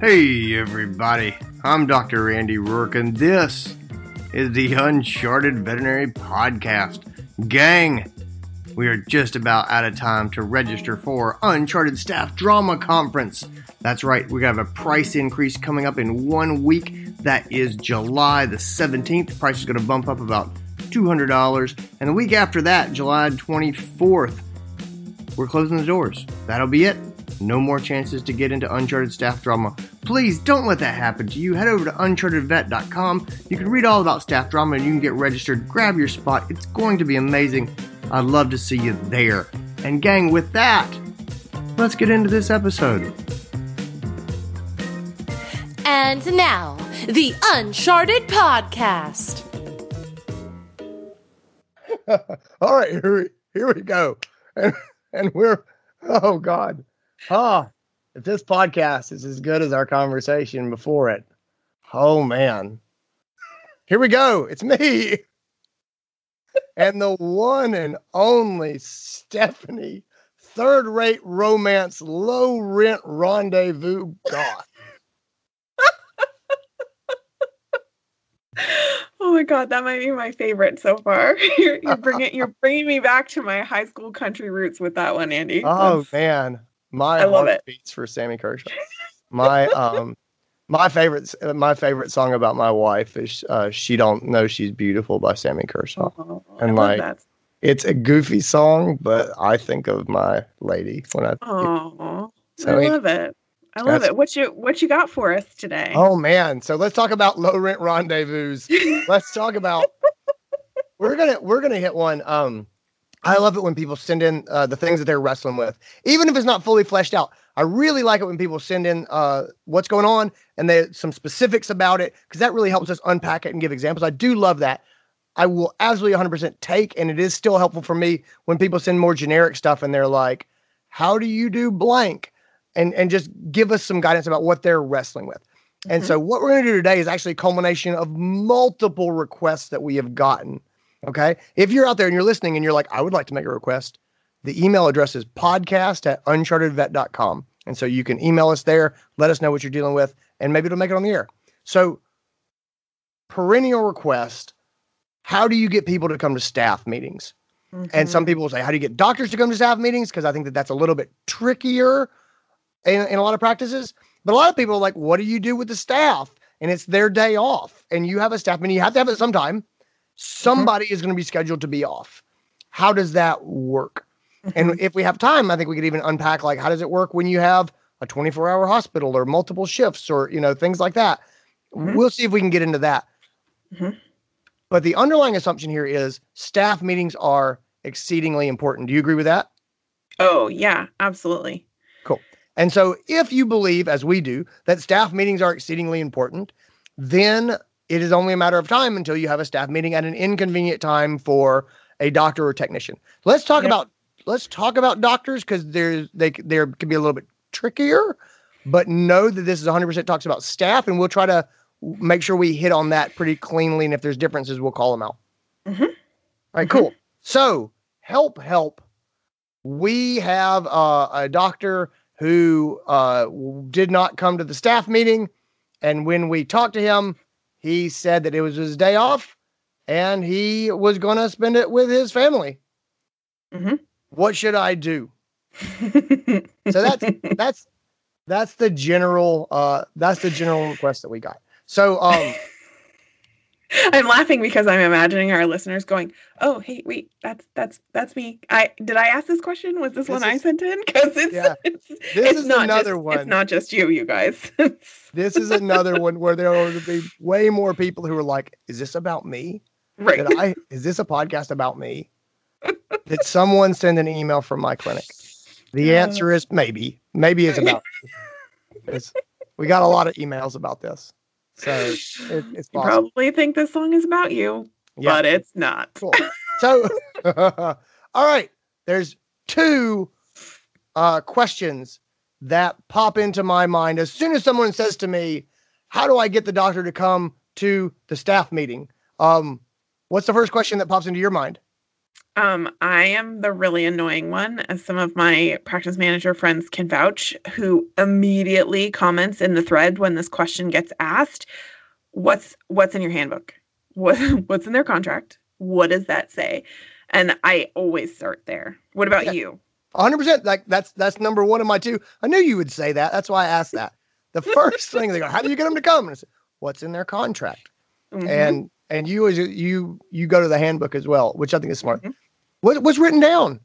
Hey, everybody. I'm Dr. Andy Roark, and this is the Uncharted Veterinary Podcast. Gang, we are just about out of time to register for Uncharted Staff Drama Conference. That's right, we have a price increase coming up in one week. That is July the 17th. The price is going to bump up about $200. And the week after that, July 24th, we're closing the doors. That'll be it. No more chances to get into Uncharted staff drama. Please don't let that happen to you. Head over to unchartedvet.com. You can read all about staff drama and you can get registered. Grab your spot. It's going to be amazing. I'd love to see you there. And, gang, with that, let's get into this episode. And now, the Uncharted Podcast. All right, here we, here we go. And, and we're, oh God. Ah, if this podcast is as good as our conversation before it, oh man. Here we go. It's me. and the one and only Stephanie, third rate romance, low rent rendezvous Goss. Oh my god, that might be my favorite so far. You're, you're bringing you're bringing me back to my high school country roots with that one, Andy. Oh That's- man, my I love heart it. beats for Sammy Kershaw. My um, my favorite my favorite song about my wife is uh, "She Don't Know She's Beautiful" by Sammy Kershaw. Oh, I And, love like, that. It's a goofy song, but I think of my lady when I. Oh, So I it- love it. I love it. What you what you got for us today? Oh man! So let's talk about low rent rendezvous. let's talk about. We're gonna we're gonna hit one. Um, I love it when people send in uh, the things that they're wrestling with, even if it's not fully fleshed out. I really like it when people send in uh, what's going on and they some specifics about it because that really helps us unpack it and give examples. I do love that. I will absolutely 100% take, and it is still helpful for me when people send more generic stuff and they're like, "How do you do blank?" and and just give us some guidance about what they're wrestling with. And Mhm. so what we're going to do today is actually a culmination of multiple requests that we have gotten. Okay. If you're out there and you're listening and you're like, I would like to make a request, the email address is podcast at unchartedvet.com. And so you can email us there, let us know what you're dealing with, and maybe it'll make it on the air. So, perennial request how do you get people to come to staff meetings? And some Mhm. people will say, How do you get doctors to come to staff meetings? Because I think that that's a little bit trickier in, in a lot of practices. But a lot of people are like, What do you do with the staff? And it's their day off. And you have a staff meeting, you have to have it sometime. Somebody is going to be scheduled to be off. How does that work? Mhm. And if we have time, I think we could even unpack like, How does it work when you have a 24 hour hospital or multiple shifts or, you know, things like that? Mhm. We'll see if we can get into that. Mhm. But the underlying assumption here is staff meetings are exceedingly important. Do you agree with that? oh yeah, absolutely. Cool. And so, if you believe, as we do, that staff meetings are exceedingly important, then it is only a matter of time until you have a staff meeting at an inconvenient time for a doctor or technician. Let's talk Yep. about let's talk about doctors because there's they there can be a little bit trickier, but know that this is 100% talks about staff, and we'll try to make sure we hit on that pretty cleanly. And if there's differences, we'll call them out. Mhm. All right, Mhm. cool. So, help, help. We have uh, a doctor who uh, did not come to the staff meeting. And when we talked to him, he said that it was his day off and he was going to spend it with his family. Mhm. What should I do? So that's that's that's the general uh that's the general request that we got. So um I'm laughing because I'm imagining our listeners going, "Oh, hey, wait, that's that's that's me." I did I ask this question? Was this, This one I sent in? Because it's, Yeah. it's This it's is not another just, one. It's not just you, you guys. this is another one where there will be way more people who are like, is this about me? right. Did I is this a podcast about me? Did someone send an email from my clinic? The answer is maybe. Maybe it's about we got a lot of emails about this. So it, it's You probably think this song is about you, Yeah. but it's not. Cool. So, all right. There's two uh, questions that pop into my mind as soon as someone says to me, "How do I get the doctor to come to the staff meeting?" Um, what's the first question that pops into your mind? Um, I am the really annoying one, as some of my practice manager friends can vouch, who immediately comments in the thread when this question gets asked, "What's what's in your handbook? What what's in their contract? What does that say?" And I always start there. What about Yeah. you? 100%. Like that's that's number one of my two. I knew you would say that. That's why I asked that. The first thing they go, how do you get them to come? And I said, what's in their contract? Mhm. And and you as you you go to the handbook as well, which I think is smart. Mhm. What what's written down?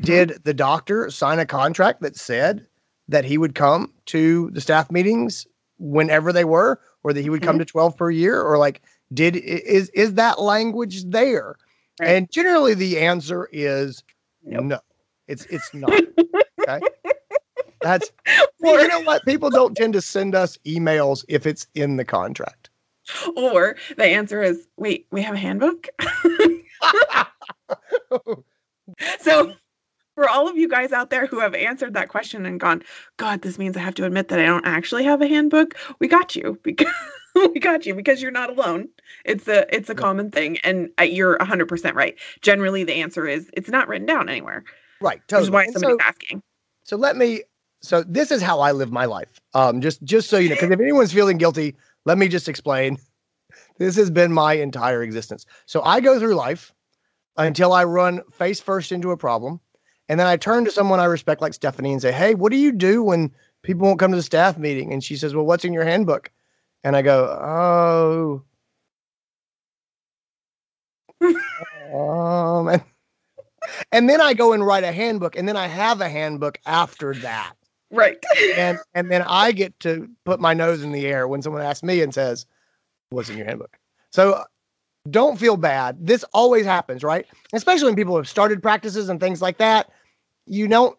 Mhm. Did the doctor sign a contract that said that he would come to the staff meetings whenever they were, or that he would come to 12 per year, or like did is is that language there? Right. And generally the answer is Nope. no. It's it's not. Okay. That's well, you know what? People don't tend to send us emails if it's in the contract. Or the answer is, "Wait, we have a handbook." So, for all of you guys out there who have answered that question and gone, God, this means I have to admit that I don't actually have a handbook. We got you because we got you because you're not alone. It's a it's a common thing, and uh, you're 100 percent right. Generally, the answer is it's not written down anywhere, right. which is why And somebody's so, asking. so let me so this is how I live my life. Um, just just so you know, because if anyone's feeling guilty, let me just explain. This has been my entire existence. So I go through life until I run face first into a problem. And then I turn to someone I respect, like Stephanie, and say, Hey, what do you do when people won't come to the staff meeting? And she says, Well, what's in your handbook? And I go, Oh, um, and, and then I go and write a handbook, and then I have a handbook after that. Right. And and then I get to put my nose in the air when someone asks me and says, What's in your handbook? So don't feel bad. This always happens, right? Especially when people have started practices and things like that. You don't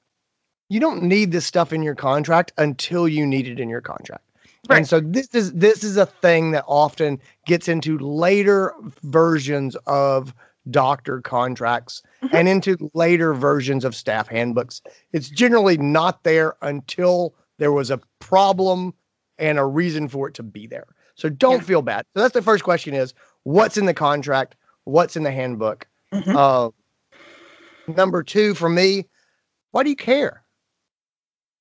you don't need this stuff in your contract until you need it in your contract. Right. And so this is this is a thing that often gets into later versions of doctor contracts Mhm. and into later versions of staff handbooks. It's generally not there until there was a problem and a reason for it to be there. So don't Yeah. feel bad. So that's the first question is what's in the contract? What's in the handbook? Mhm. Uh, number two for me, why do you care?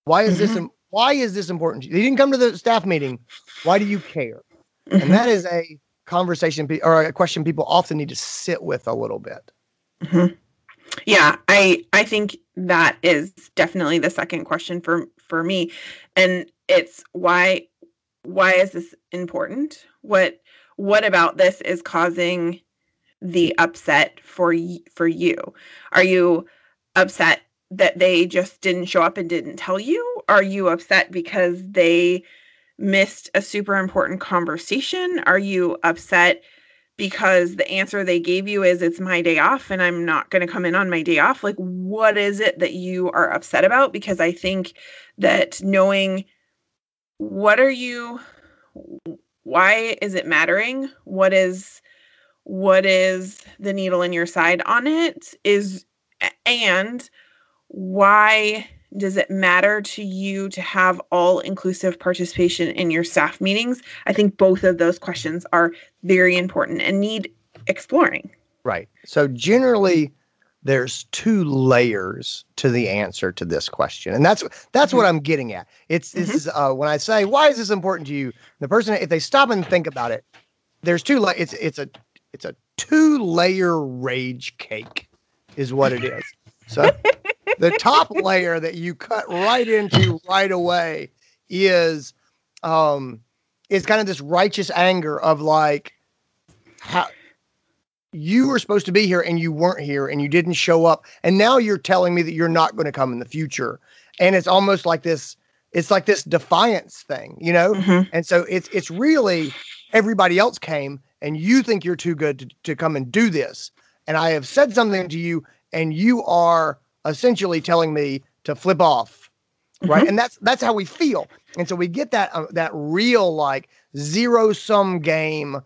Why is this Mhm. im- why is this important to you? You didn't come to the staff meeting. Why do you care? And that is a conversation or a question people often need to sit with a little bit. Mhm. Yeah, I I think that is definitely the second question for for me, and it's why why is this important? What what about this is causing the upset for y- for you? Are you upset that they just didn't show up and didn't tell you? Are you upset because they missed a super important conversation? Are you upset because the answer they gave you is it's my day off and I'm not going to come in on my day off. Like, what is it that you are upset about? Because I think that knowing what are you, why is it mattering? What is, what is the needle in your side on it is, and why does it matter to you to have all inclusive participation in your staff meetings? I think both of those questions are very important and need exploring. Right. So generally there's two layers to the answer to this question. And that's that's what I'm getting at. It's this Mhm. is uh when I say why is this important to you? The person if they stop and think about it, there's two la- it's it's a it's a two layer rage cake is what it is. So the top layer that you cut right into right away is um is kind of this righteous anger of like how you were supposed to be here and you weren't here and you didn't show up and now you're telling me that you're not going to come in the future. And it's almost like this it's like this defiance thing you know? Mhm. and so it's it's really everybody else came and you think you're too good to, to come and do this. And i have said something to you and you are essentially telling me to flip off right? And that's that's how we feel. And so we get that uh, that real like zero sum game.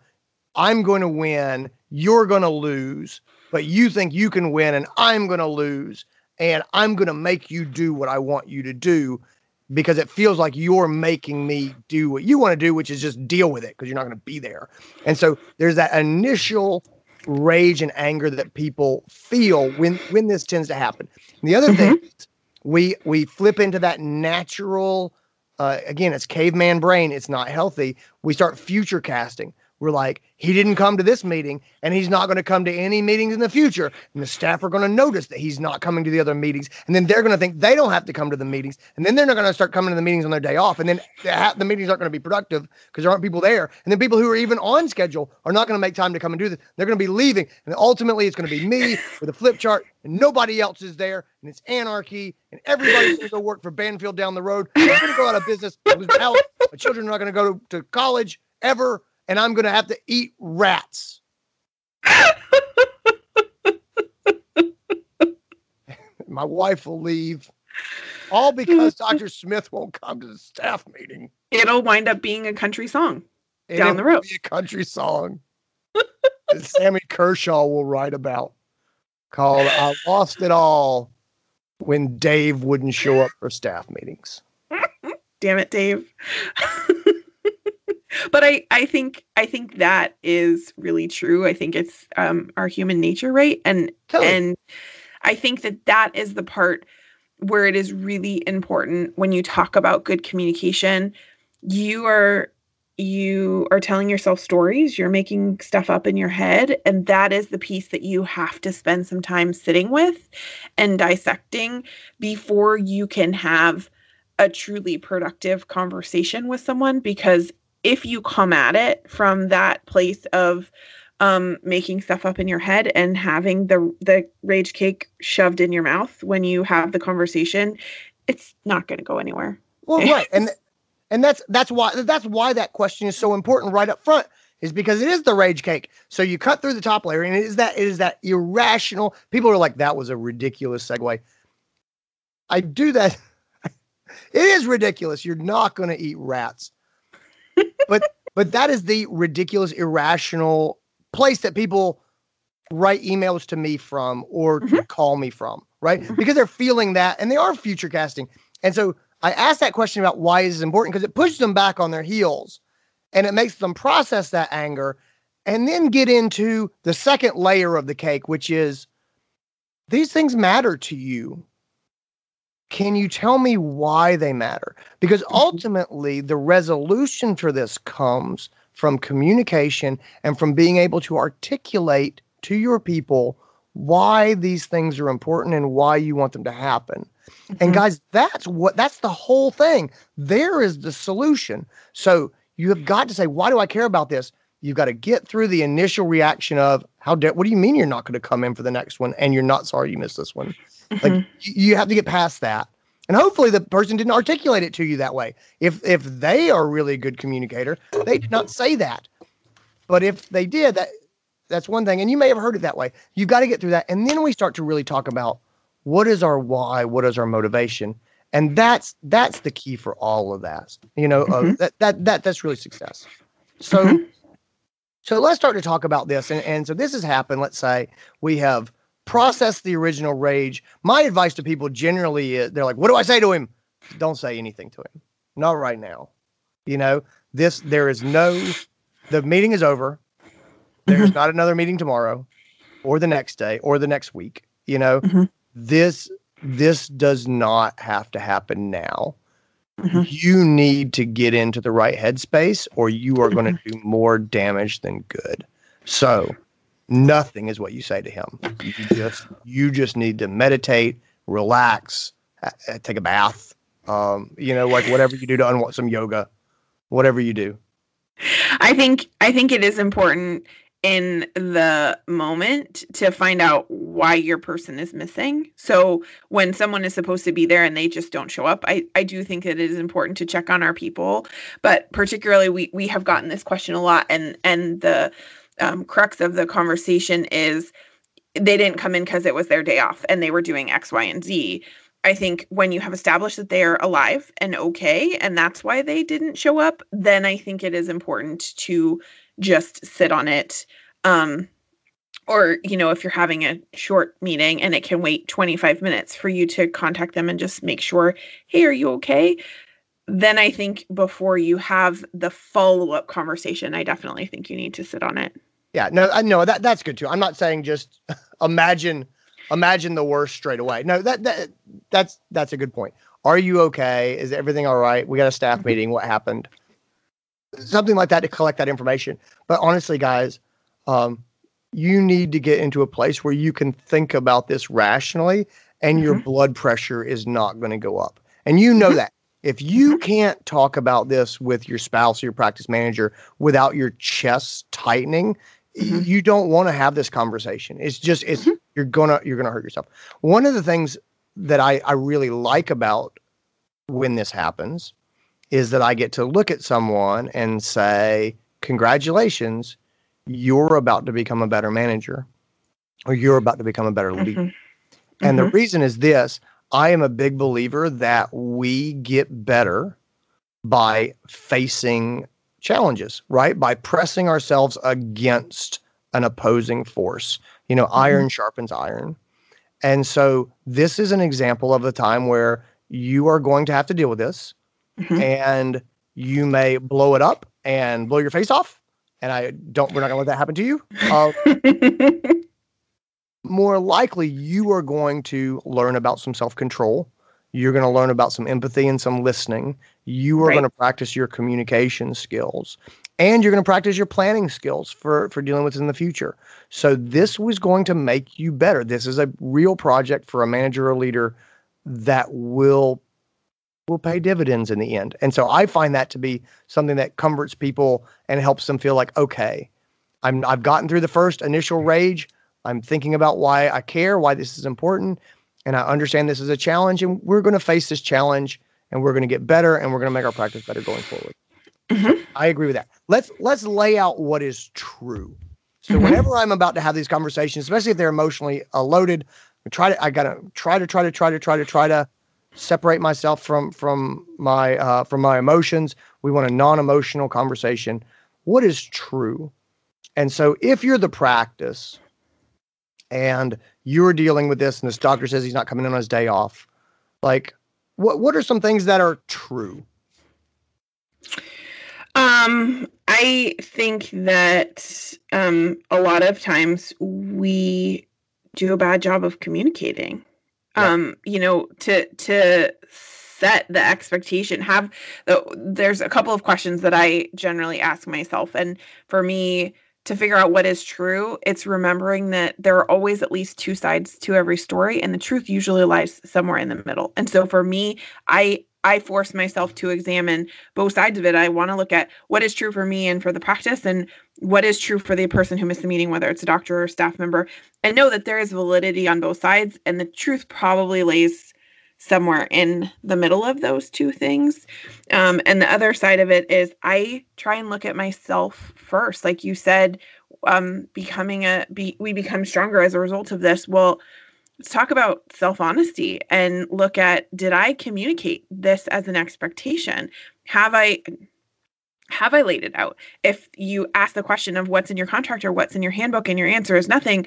I'm going to win you're going to lose but you think you can win and i'm going to lose and i'm going to make you do what i want you to do because it feels like you're making me do what you want to do which is just deal with it because you're not going to be there. And so there's that initial rage and anger that people feel when when this tends to happen. And the other thing we we flip into that natural uh, again, it's caveman brain. It's not healthy. We start future casting. We're like, he didn't come to this meeting and he's not going to come to any meetings in the future. And the staff are going to notice that he's not coming to the other meetings. And then they're going to think they don't have to come to the meetings. And then they're not going to start coming to the meetings on their day off. And then the, meetings aren't going to be productive because there aren't people there. And then people who are even on schedule are not going to make time to come and do this. They're going to be leaving. And ultimately, it's going to be me with a flip chart and nobody else is there. And it's anarchy. And everybody's going to go work for Banfield down the road. They're going to go out of business. Health. My children are not going to go to college ever and I'm going to have to eat rats. My wife will leave. All because Dr. Smith won't come to the staff meeting. It'll wind up being a country song and down the road. Be a country song that Sammy Kershaw will write about called I Lost It All when Dave wouldn't show up for staff meetings. Damn it, Dave but I, I think I think that is really true. I think it's um, our human nature, right? And totally. and I think that that is the part where it is really important when you talk about good communication. You are you are telling yourself stories, you're making stuff up in your head, and that is the piece that you have to spend some time sitting with and dissecting before you can have a truly productive conversation with someone because if you come at it from that place of um, making stuff up in your head and having the the rage cake shoved in your mouth when you have the conversation, it's not going to go anywhere. Well, right, and and that's that's why that's why that question is so important right up front is because it is the rage cake. So you cut through the top layer, and it is that it is that irrational. People are like, that was a ridiculous segue. I do that. it is ridiculous. You're not going to eat rats but but that is the ridiculous, irrational place that people write emails to me from or mm-hmm. call me from, right? Mm-hmm. Because they're feeling that and they are future casting. And so I asked that question about why is this important because it pushes them back on their heels and it makes them process that anger and then get into the second layer of the cake, which is these things matter to you can you tell me why they matter? Because mm-hmm. ultimately, the resolution for this comes from communication and from being able to articulate to your people why these things are important and why you want them to happen. Mm-hmm. And guys, that's what that's the whole thing. There is the solution. So you have got to say, why do I care about this? You've got to get through the initial reaction of how de- what do you mean you're not going to come in for the next one and you're not sorry you missed this one? Mm-hmm. Like you have to get past that. And hopefully the person didn't articulate it to you that way. If if they are really a good communicator, they did not say that. But if they did, that that's one thing. And you may have heard it that way. You've got to get through that. And then we start to really talk about what is our why, what is our motivation. And that's that's the key for all of that. You know, mm-hmm. uh, that that that that's really success. So mm-hmm. So let's start to talk about this. And and so this has happened. Let's say we have processed the original rage. My advice to people generally is they're like, what do I say to him? Don't say anything to him. Not right now. You know, this, there is no, the meeting is over. There's mm-hmm. not another meeting tomorrow or the next day or the next week. You know, mm-hmm. this, this does not have to happen now. Mm-hmm. You need to get into the right headspace or you are going to mm-hmm. do more damage than good. So, nothing is what you say to him. You just you just need to meditate, relax, take a bath, um, you know, like whatever you do to unwind some yoga, whatever you do. I think I think it is important in the moment to find out why your person is missing. So when someone is supposed to be there and they just don't show up, I, I do think that it is important to check on our people. But particularly we we have gotten this question a lot and and the um, crux of the conversation is they didn't come in because it was their day off and they were doing X, Y, and Z. I think when you have established that they're alive and okay, and that's why they didn't show up, then I think it is important to just sit on it. Um, or, you know, if you're having a short meeting and it can wait 25 minutes for you to contact them and just make sure, hey, are you okay? Then I think before you have the follow up conversation, I definitely think you need to sit on it. Yeah, no, I know that that's good too. I'm not saying just imagine imagine the worst straight away. No, that that that's that's a good point. Are you okay? Is everything all right? We got a staff meeting. What happened? Something like that to collect that information. But honestly, guys, um, you need to get into a place where you can think about this rationally and your blood pressure is not going to go up. And you know that. If you can't talk about this with your spouse or your practice manager without your chest tightening, Mhm. you don't want to have this conversation. It's just it's you're gonna you're gonna hurt yourself. One of the things that I, I really like about when this happens is that I get to look at someone and say, Congratulations, you're about to become a better manager, or you're about to become a better leader. Mhm. And the Mhm. reason is this I am a big believer that we get better by facing challenges, right? By pressing ourselves against an opposing force. You know, iron sharpens iron. And so this is an example of a time where you are going to have to deal with this Mhm. and you may blow it up and blow your face off. And I don't, we're not going to let that happen to you. Uh, more likely you are going to learn about some self control. You're going to learn about some empathy and some listening. You are Right. going to practice your communication skills and you're going to practice your planning skills for, for dealing with in the future. So, this was going to make you better. This is a real project for a manager or leader that will will pay dividends in the end. And so I find that to be something that comforts people and helps them feel like, okay, I'm I've gotten through the first initial rage. I'm thinking about why I care, why this is important, and I understand this is a challenge, and we're going to face this challenge, and we're going to get better, and we're going to make our practice better going forward. Mhm. I agree with that. Let's let's lay out what is true. So Mhm. whenever I'm about to have these conversations, especially if they're emotionally uh, loaded, I try to I gotta try to try to try to try to try to separate myself from from my uh, from my emotions. We want a non-emotional conversation. What is true? And so if you're the practice and you're dealing with this and this doctor says he's not coming in on his day off, like what what are some things that are true? Um, I think that um, a lot of times we do a bad job of communicating. Um, you know, to to set the expectation. Have the, there's a couple of questions that I generally ask myself, and for me to figure out what is true, it's remembering that there are always at least two sides to every story, and the truth usually lies somewhere in the middle. And so for me, I I force myself to examine both sides of it. I want to look at what is true for me and for the practice and what is true for the person who missed the meeting, whether it's a doctor or a staff member, and know that there is validity on both sides. And the truth probably lays somewhere in the middle of those two things. Um, and the other side of it is I try and look at myself first. Like you said, um, becoming a, be, we become stronger as a result of this. Well, let's talk about self honesty and look at did I communicate this as an expectation? Have I have I laid it out? If you ask the question of what's in your contract or what's in your handbook and your answer is nothing,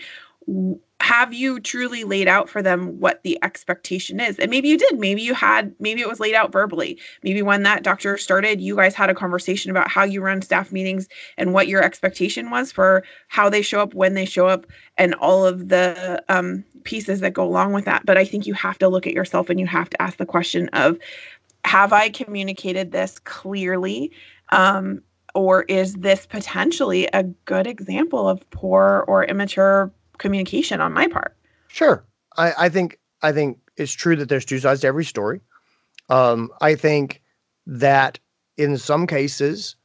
have you truly laid out for them what the expectation is? And maybe you did. Maybe you had, maybe it was laid out verbally. Maybe when that doctor started, you guys had a conversation about how you run staff meetings and what your expectation was for how they show up, when they show up, and all of the um, pieces that go along with that. But I think you have to look at yourself and you have to ask the question of, have I communicated this clearly? Um, or is this potentially a good example of poor or immature communication on my part? Sure. I, I think I think it's true that there's two sides to every story. Um, I think that in some cases,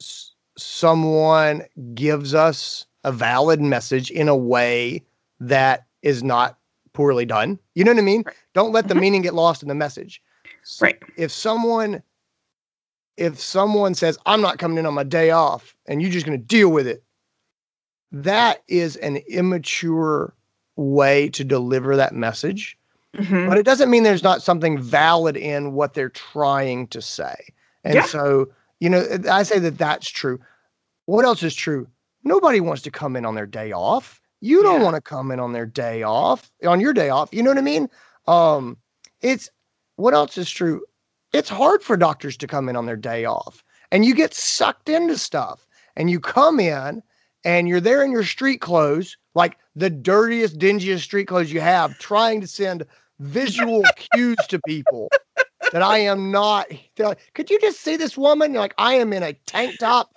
s- someone gives us a valid message in a way that is not poorly done. You know what I mean? Right. Don't let the Mhm. meaning get lost in the message. S- Right. If someone if someone says I'm not coming in on my day off and you're just going to deal with it, that is an immature way to deliver that message. Mhm. But it doesn't mean there's not something valid in what they're trying to say. And Yeah. so, you know, I say that that's true. What else is true? Nobody wants to come in on their day off. You don't Yeah. want to come in on their day off, on your day off. You know what I mean? Um, it's what else is true? It's hard for doctors to come in on their day off, and you get sucked into stuff, and you come in, and you're there in your street clothes, like the dirtiest, dingiest street clothes you have, trying to send visual cues to people that I am not. Like, Could you just see this woman? You're like, I am in a tank top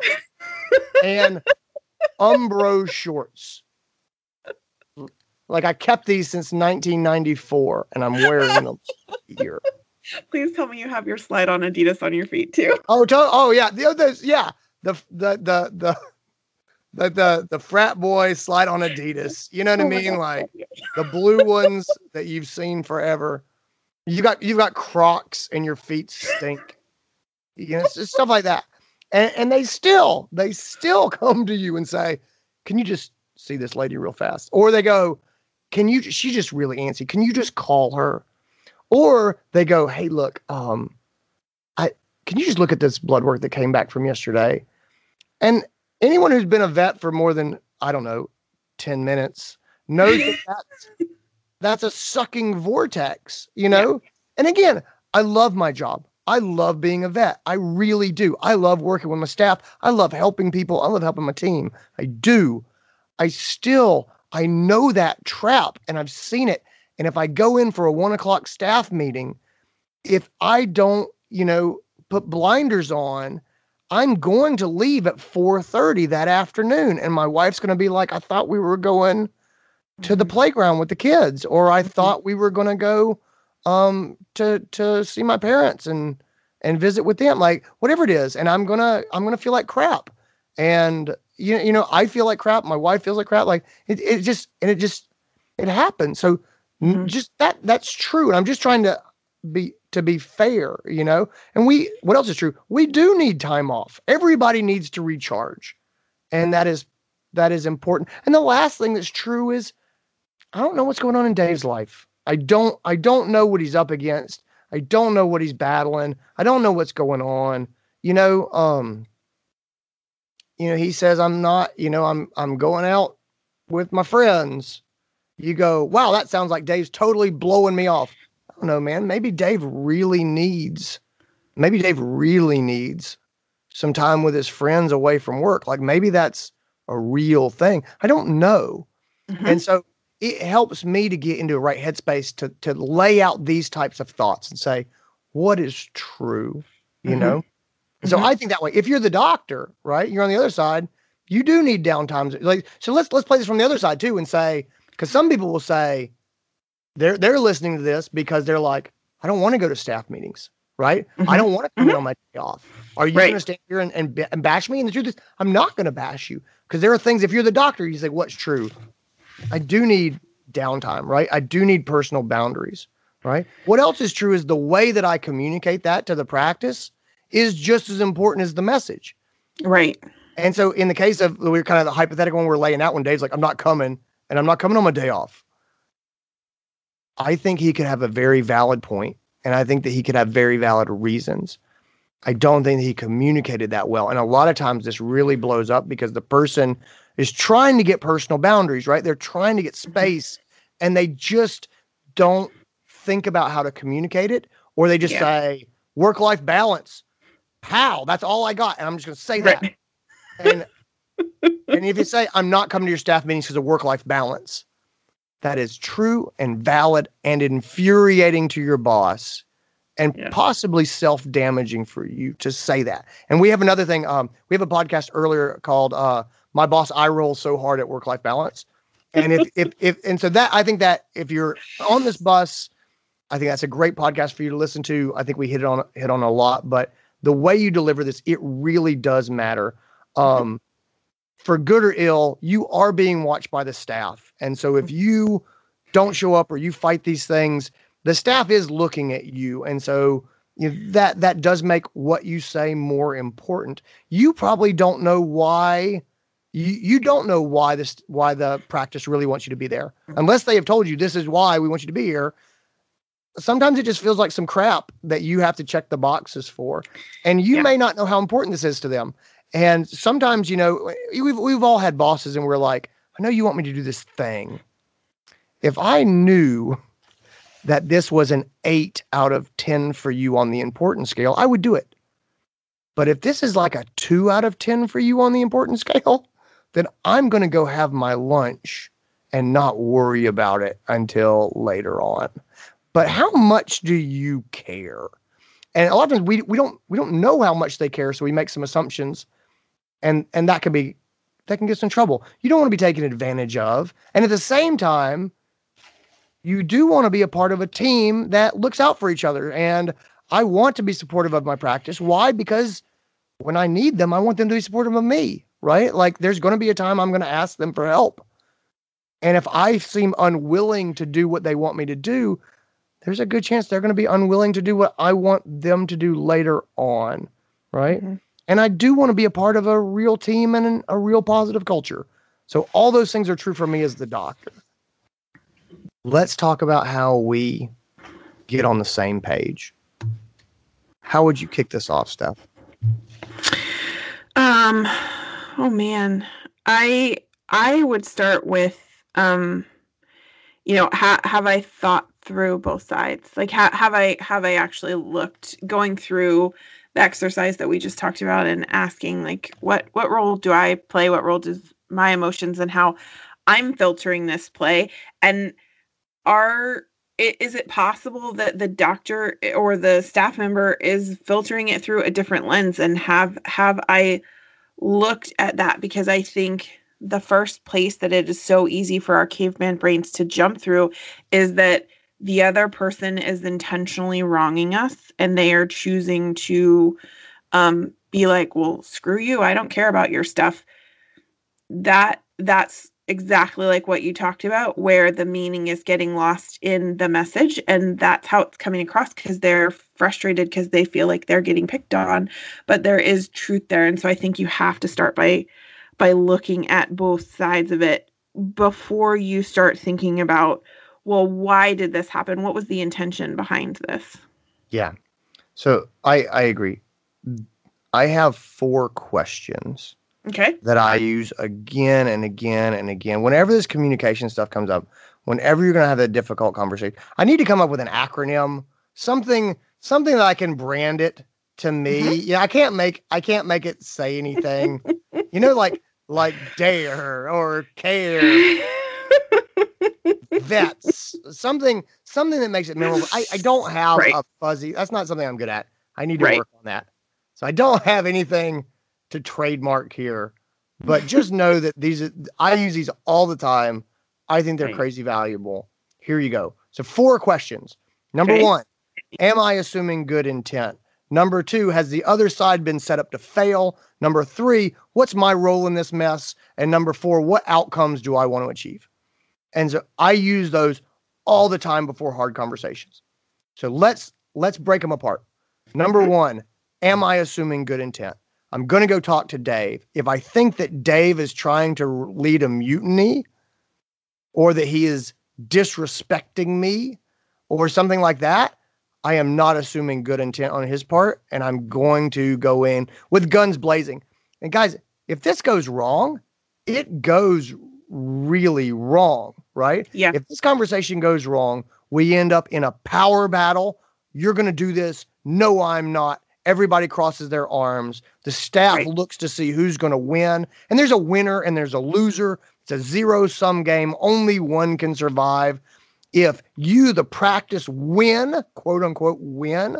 and Umbro shorts. Like I kept these since 1994, and I'm wearing them here. Please tell me you have your slide on Adidas on your feet too. Oh, to- oh yeah, the others, yeah, the the the the. The, the the frat boy slide on Adidas, you know what I Oh mean? Like the blue ones that you've seen forever. You got you've got Crocs and your feet stink. You know, stuff like that. And and they still they still come to you and say, "Can you just see this lady real fast?" Or they go, "Can you? She's just really antsy. Can you just call her?" Or they go, "Hey, look, um, I can you just look at this blood work that came back from yesterday?" And anyone who's been a vet for more than I don't know ten minutes knows that that's that's a sucking vortex, you know? And again, I love my job. I love being a vet. I really do. I love working with my staff. I love helping people. I love helping my team. I do. I still, I know that trap and I've seen it. And if I go in for a one o'clock staff meeting, if I don't, you know, put blinders on, I'm going to leave at 4:30 that afternoon. And my wife's going to be like, I thought we were going to the playground with the kids or i thought we were going to go um to to see my parents and and visit with them like whatever it is and i'm going to i'm going to feel like crap and you, you know i feel like crap my wife feels like crap like it, it just and it just it happens so Mhm. just that that's true and i'm just trying to be to be fair you know and we what else is true we do need time off everybody needs to recharge and that is that is important and the last thing that's true is I don't know what's going on in Dave's life. I don't I don't know what he's up against. I don't know what he's battling. I don't know what's going on. You know, um you know, he says I'm not, you know, I'm I'm going out with my friends. You go, "Wow, that sounds like Dave's totally blowing me off." Don't know, man. Maybe Dave really needs maybe Dave really needs some time with his friends away from work. Like maybe that's a real thing. I don't know. Mhm. And so it helps me to get into a right headspace to to lay out these types of thoughts and say, what is true? You Mhm. know? So Mhm. I think that way. If you're the doctor, right? You're on the other side, you do need downtimes. Like so let's let's play this from the other side too and say, because some people will say they're they're listening to this because they're like, I don't want to go to staff meetings, right? I Mhm. don't want to come in on my day off. Are you Right. going to stand here and, and, and bash me? And the truth is, I'm not going to bash you because there are things. If you're the doctor, you say, "What's true?" I do need downtime, right? I do need personal boundaries, right? What else is true is the way that I communicate that to the practice is just as important as the message. Right. And so, in the case of we're kind of the hypothetical one we're laying out when Dave's like, "I'm not coming," and I'm not coming on my day off. I think he could have a very valid point, and I think that he could have very valid reasons. I don't think that he communicated that well, and a lot of times this really blows up because the person is trying to get personal boundaries, right? They're trying to get mm-hmm. space, and they just don't think about how to communicate it, or they just Yeah. say work-life balance. How? That's all I got, and I'm just going to say that Right. and and if you say I'm not coming to your staff meetings because of work life balance, that is true and valid and infuriating to your boss, and Yeah. possibly self damaging for you to say that. And we have another thing. Um, we have a podcast earlier called uh, "My Boss I Roll So Hard at Work Life Balance," and if if if and so that I think that if you're on this bus, I think that's a great podcast for you to listen to. I think we hit it on hit on a lot, but the way you deliver this, it really does matter. Um, for good or ill, you are being watched by the staff, and so if mm. you don't show up or you fight these things, the staff is looking at you, and so you know, that that does make what you say more important. You probably don't know why. You, you don't know why this why the practice really wants you to be there. Mm. Unless they have told you this is why we want you to be here. Sometimes it just feels like some crap that you have to check the boxes for. And you Yeah. may not know how important this is to them and sometimes you know we've we've all had bosses and we're like i know you want me to do this thing if i knew that this was an 8 out of 10 for you on the important scale i would do it but if this is like a 2 out of 10 for you on the important scale then I'm going to go have my lunch and not worry about it until later on. But how much do you care? And a lot of times we, we don't we don't know how much they care, so we make some assumptions, and and that can be that can get us in trouble. You don't want to be taken advantage of, and at the same time, you do want to be a part of a team that looks out for each other. And I want to be supportive of my practice. Why? Because when I need them, I want them to be supportive of me, right? Like there's going to be a time I'm going to ask them for help. And if I seem unwilling to do what they want me to do, there's a good chance they're going to be unwilling to do what I want them to do later on, right? Mm-hmm. And I do want to be a part of a real team and a real positive culture. So all those things are true for me as the doctor. Let's talk about how we get on the same page. How would you kick this off, Steph? Um, oh man, I I would start with um, you know, ha- have I thought through both sides? Like, ha- have I have I actually looked going through the exercise that we just talked about and asking like, what what role do I play? What role does my emotions and how I'm filtering this play? And are is it possible that the doctor eh, or the staff member is filtering it through a different lens and have have i looked at that because i think the first place that it is so easy for our caveman brains to jump through is that the other person is intentionally wronging us and they are choosing to um, be like well screw you i don't care about your stuff that that's exactly like what you talked about, where the meaning is getting lost in the message. And that's how it's coming across because they're frustrated because they feel like they're getting picked on. But there is truth there. And so I think you have to start by by looking at both sides of it before you start thinking about, well, why did this happen? What was the intention behind this? Yeah. So I I agree. I have four questions Okay. That I use again and again and again. Whenever this communication stuff comes up, whenever you're going to have a difficult conversation, I need to come up with an acronym, something, something that I can brand it to me. Mm-hmm. Yeah, I can't make, I can't make it say anything. you know, like, like dare or care. That's something, something that makes it memorable. I, I don't have right. a fuzzy. That's not something I'm good at. I need to right. work on that. So I don't have anything to trademark here, but just know that these I use these all the time. I think they're right. crazy valuable. Here you go. So four questions. Number okay. one, am I assuming good intent? Number two, has the other side been set up to fail? Number three, what's my role in this mess? And number four, what outcomes do I want to achieve? And so I use those all the time before hard conversations. So let's let's break them apart. Number mm-hmm. one, am I assuming good intent? I'm going to go talk to Dave. If I think that Dave is trying to lead a mutiny or that he is disrespecting me or something like that, I am not assuming good intent on his part. And I'm going to go in with guns blazing. And guys, if this goes wrong, it goes really wrong, right? Yeah. If this conversation goes wrong, we end up in a power battle. You're going to do this. No, I'm not. Everybody crosses their arms. The staff right. looks to see who's going to win. And there's a winner and there's a loser. It's a zero sum game. Only one can survive. If you, the practice, win, quote unquote, win,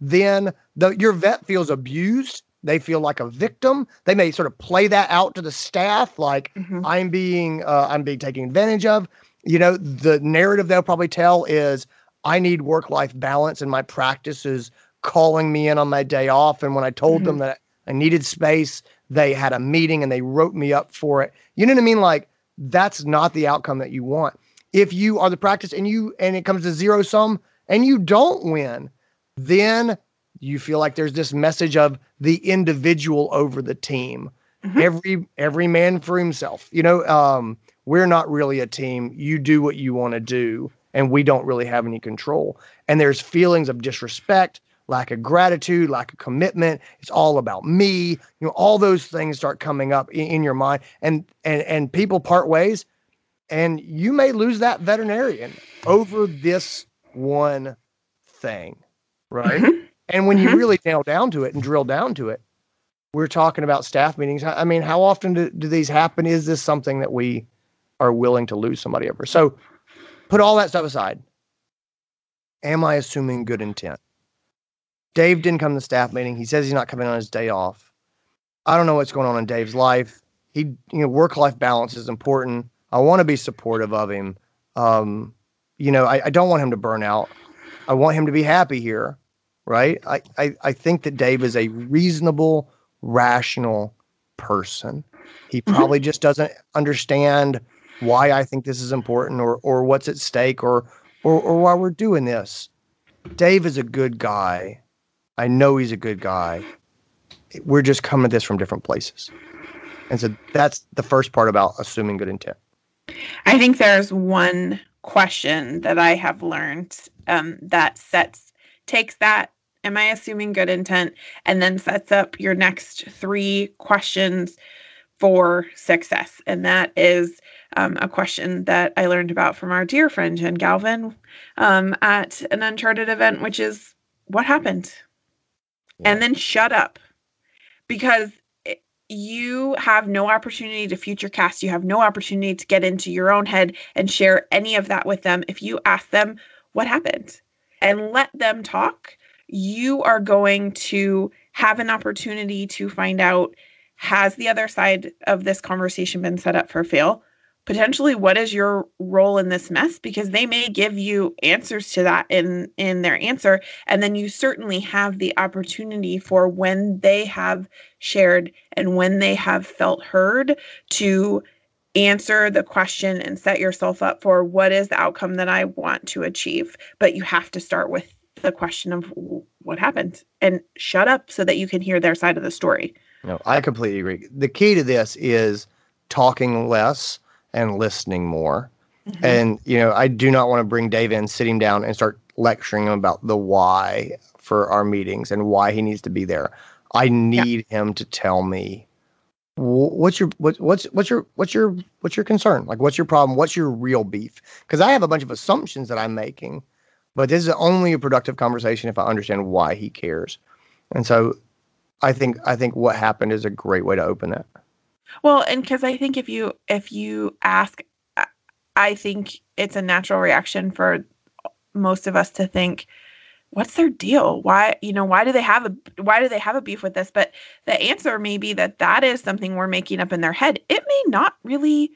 then the, your vet feels abused. They feel like a victim. They may sort of play that out to the staff, like mm-hmm. I'm being, uh, I'm being taken advantage of. You know, the narrative they'll probably tell is, I need work life balance, and my practice is calling me in on my day off. And when I told mm-hmm. them that I needed space, they had a meeting and they wrote me up for it. You know what I mean? Like that's not the outcome that you want. If you are the practice and you and it comes to zero sum and you don't win, then you feel like there's this message of the individual over the team. Mm-hmm. Every every man for himself. You know, um, we're not really a team. You do what you want to do, and we don't really have any control. And there's feelings of disrespect lack of gratitude, lack of commitment. It's all about me. You know, all those things start coming up in, in your mind, and and and people part ways, and you may lose that veterinarian over this one thing, right? Mm-hmm. And when you mm-hmm. really nail down to it and drill down to it, we're talking about staff meetings. I mean, how often do, do these happen? Is this something that we are willing to lose somebody over? So put all that stuff aside. Am I assuming good intent? Dave didn't come to the staff meeting. He says he's not coming on his day off. I don't know what's going on in Dave's life. He, you know, work life balance is important. I want to be supportive of him. Um, you know, I, I don't want him to burn out. I want him to be happy here, right? I, I, I think that Dave is a reasonable, rational person. He probably mm-hmm. just doesn't understand why I think this is important or or what's at stake or or, or why we're doing this. Dave is a good guy. I know he's a good guy. We're just coming at this from different places. And so that's the first part about assuming good intent. I think there's one question that I have learned um, that sets takes that am I assuming good intent and then sets up your next three questions for success. And that is um, a question that I learned about from our dear friend Jen Galvin um, at an Uncharted event, which is what happened? Yeah. And then shut up because you have no opportunity to future cast. You have no opportunity to get into your own head and share any of that with them. If you ask them what happened and let them talk, you are going to have an opportunity to find out has the other side of this conversation been set up for fail? potentially what is your role in this mess because they may give you answers to that in in their answer and then you certainly have the opportunity for when they have shared and when they have felt heard to answer the question and set yourself up for what is the outcome that I want to achieve but you have to start with the question of what happened and shut up so that you can hear their side of the story no I completely agree the key to this is talking less and listening more. Mm-hmm. And, you know, I do not want to bring Dave in, sit him down, and start lecturing him about the why for our meetings and why he needs to be there. I need yeah. him to tell me what's your what, what's what's your what's your what's your concern like what's your problem what's your real beef because i have a bunch of assumptions that i'm making but this is only a productive conversation if i understand why he cares and so i think i think what happened is a great way to open that well, and because I think if you if you ask, I think it's a natural reaction for most of us to think, what's their deal? Why you know why do they have a why do they have a beef with this? But the answer may be that that is something we're making up in their head. It may not really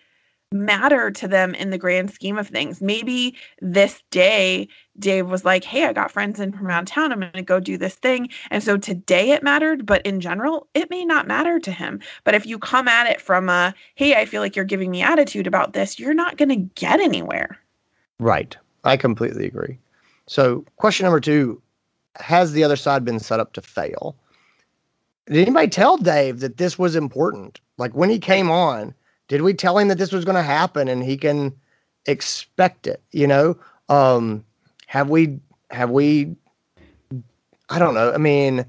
matter to them in the grand scheme of things. Maybe this day Dave was like, Hey, I got friends in from around town. I'm going to go do this thing. And so today it mattered, but in general, it may not matter to him. But if you come at it from a, Hey, I feel like you're giving me attitude about this, you're not going to get anywhere. Right. I completely agree. So, question number two Has the other side been set up to fail? Did anybody tell Dave that this was important? Like when he came on, did we tell him that this was going to happen and he can expect it? You know, um, have we have we? I don't know. I mean,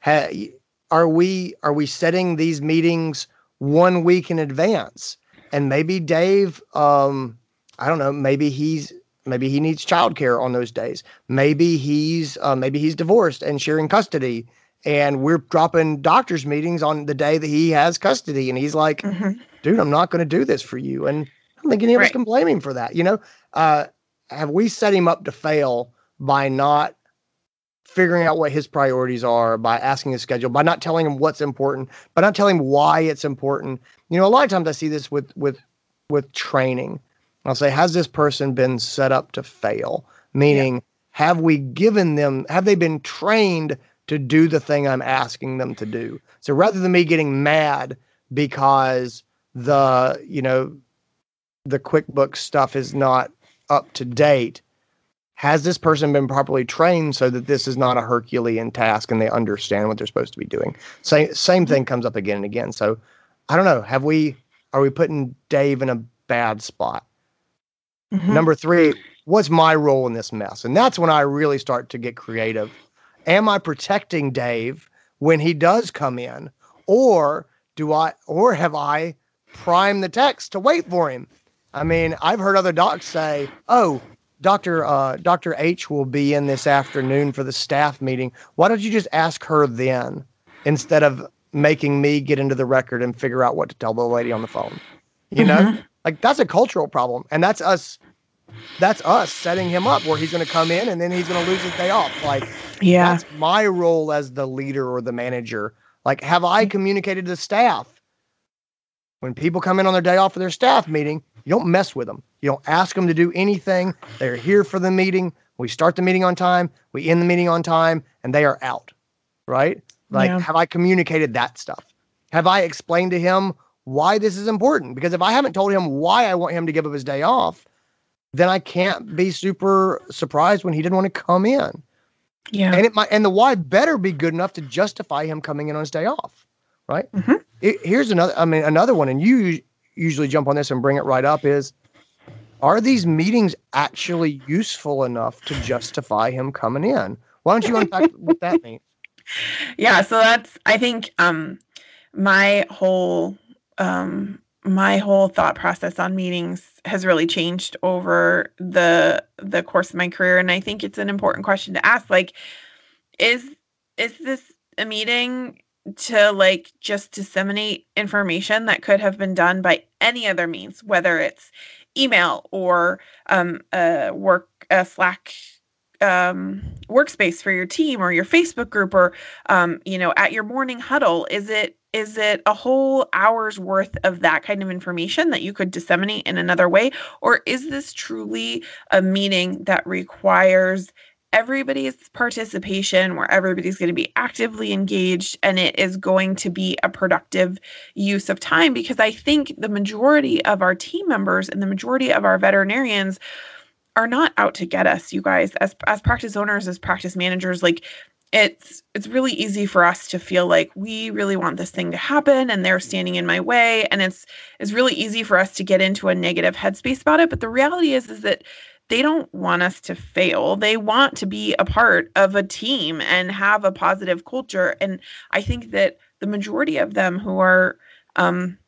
ha, are we are we setting these meetings one week in advance? And maybe Dave, um, I don't know. Maybe he's maybe he needs childcare on those days. Maybe he's uh, maybe he's divorced and sharing custody and we're dropping doctors meetings on the day that he has custody and he's like mm-hmm. dude i'm not going to do this for you and i don't think any of right. us can blame him for that you know uh, have we set him up to fail by not figuring out what his priorities are by asking his schedule by not telling him what's important by not telling him why it's important you know a lot of times i see this with with with training i'll say has this person been set up to fail meaning yeah. have we given them have they been trained to do the thing I'm asking them to do. So rather than me getting mad because the, you know, the QuickBooks stuff is not up to date, has this person been properly trained so that this is not a Herculean task and they understand what they're supposed to be doing? Same same thing comes up again and again. So I don't know. Have we are we putting Dave in a bad spot? Mm-hmm. Number three, what's my role in this mess? And that's when I really start to get creative am I protecting Dave when he does come in? Or do I or have I primed the text to wait for him? I mean, I've heard other docs say, "Oh, Dr. Uh, Dr. H will be in this afternoon for the staff meeting. Why don't you just ask her then instead of making me get into the record and figure out what to tell the lady on the phone. You know, Mhm. like that's a cultural problem, and that's us. That's us setting him up where he's going to come in and then he's going to lose his day off. Like Yeah. that's my role as the leader or the manager. Like, have I mm-hmm. communicated to staff? When people come in on their day off for their staff meeting, you don't mess with them. You don't ask them to do anything. They're here for the meeting. We start the meeting on time. We end the meeting on time, and they are out. Right? Like, Yeah. have I communicated that stuff? Have I explained to him why this is important? Because if I haven't told him why I want him to give up his day off, then I can't be super surprised when he didn't want to come in Yeah. and it might and the why better be good enough to justify him coming in on his day off right Mhm. It- here's another i mean another one and you usually jump on this and bring it right up is are these meetings actually useful enough to justify him coming in why don't you unpack what that means yeah so that's i think um my whole um my whole thought process on meetings has really changed over the the course of my career. And i think it's an important question to ask like is is this a meeting to like just disseminate information that could have been done by any other means whether it's email or um a work a slack um workspace for your team or your facebook group or um you know at your morning huddle? Is it is it a whole hour's worth of that kind of information that you could disseminate in another way? Or is this truly a meeting that requires everybody's participation where everybody's going to be actively engaged and it is going to be a productive use of time? Because i think the majority of our team members and the majority of our veterinarians are not out to get us you guys. As as practice owners as practice managers like it's it's really easy for us to feel like we really want this thing to happen and they're standing in my way. And it's it's really easy for us to get into a negative headspace about it. But the reality is is that they don't want us to fail. They want to be a part of a team and have a positive culture. And i think that the majority of them who are um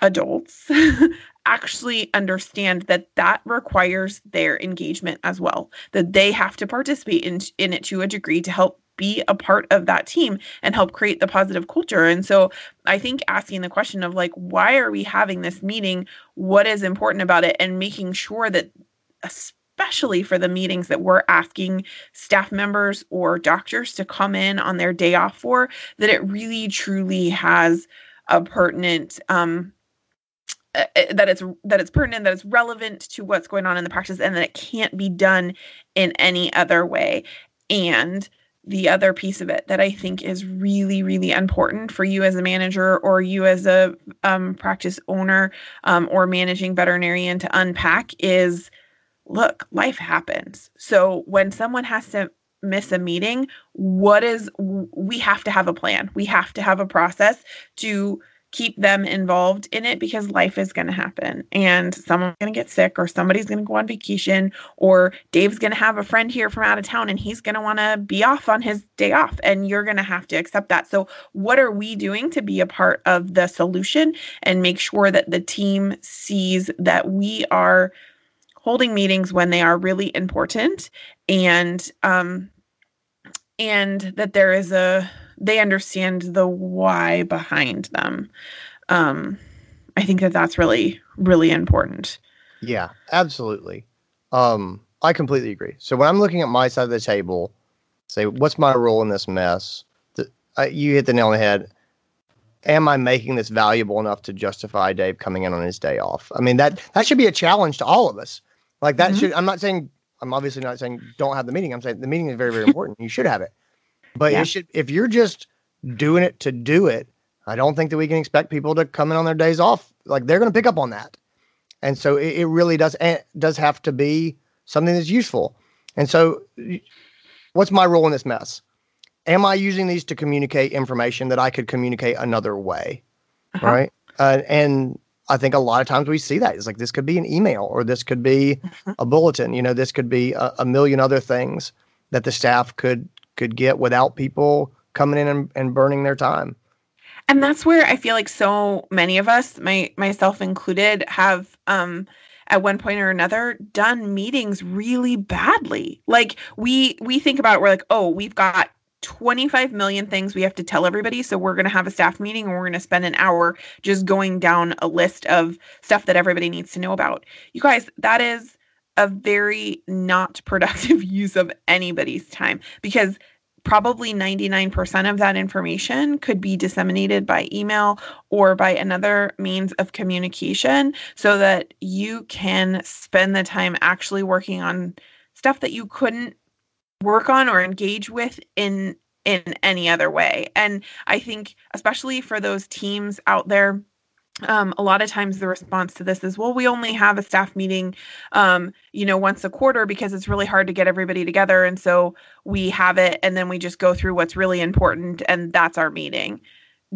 adults actually understand that that requires their engagement as well that they have to participate in, in it to a degree to help be a part of that team and help create the positive culture. And so i think asking the question of like why are we having this meeting? What is important about it? And making sure that especially for the meetings that we're asking staff members or doctors to come in on their day off for that it really truly has a pertinent um uh, uh, that it's that it's pertinent that it's relevant to what's going on in the practice and that it can't be done in any other way. And the other piece of it that i think is really really important for you as a manager or you as a um, practice owner um, or managing veterinarian to unpack is look life happens. So when someone has to miss a meeting what is we have to have a plan. We have to have a process to keep them involved in it because life is going to happen and someone's going to get sick or somebody's going to go on vacation or Dave's going to have a friend here from out of town and he's going to want to be off on his day off and you're going to have to accept that. So what are we doing to be a part of the solution and make sure that the team sees that we are holding meetings when they are really important and um and that there is a they understand the why behind them. Um, I think that that's really, really important. Yeah, absolutely. Um, I completely agree. So when I'm looking at my side of the table, say, what's my role in this mess? The, I, you hit the nail on the head. Am I making this valuable enough to justify Dave coming in on his day off? I mean that that should be a challenge to all of us. Like that Mhm. should. I'm not saying. I'm obviously not saying don't have the meeting. I'm saying the meeting is very very important. You should have it. But Yeah. it should. If you're just doing it to do it, I don't think that we can expect people to come in on their days off. Like they're going to pick up on that. And so it, it really does eh, does have to be something that's useful. And so, what's my role in this mess? Am I using these to communicate information that I could communicate another way? Uh-huh. Right. Uh, and I think a lot of times we see that it's like this could be an email or this could be Mhm. a bulletin. You know, this could be a, a million other things that the staff could could get without people coming in and, and burning their time. and that's where i feel like so many of us my myself included have um at one point or another done meetings really badly like we we think about it, we're like oh we've got 25 million things we have to tell everybody. So we're going to have a staff meeting and we're going to spend an hour just going down a list of stuff that everybody needs to know about. You guys, that is a very not productive use of anybody's time because probably 99% of that information could be disseminated by email or by another means of communication so that you can spend the time actually working on stuff that you couldn't work on or engage with in in any other way. And I think especially for those teams out there um, a lot of times the response to this is well we only have a staff meeting um, you know once a quarter because it's really hard to get everybody together and so we have it and then we just go through what's really important and that's our meeting.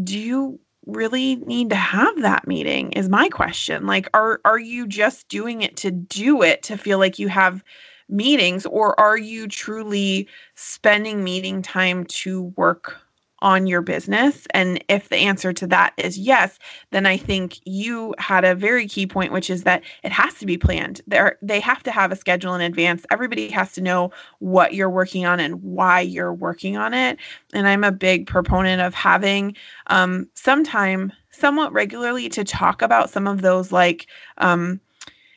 Do you really need to have that meeting is my question. Like are are you just doing it to do it to feel like you have meetings or are you truly spending meeting time to work on your business? And if the answer to that is yes, then I think you had a very key point, which is that it has to be planned. There, they have to have a schedule in advance. Everybody has to know what you're working on and why you're working on it. And I'm a big proponent of having um, some time, somewhat regularly, to talk about some of those like. Um,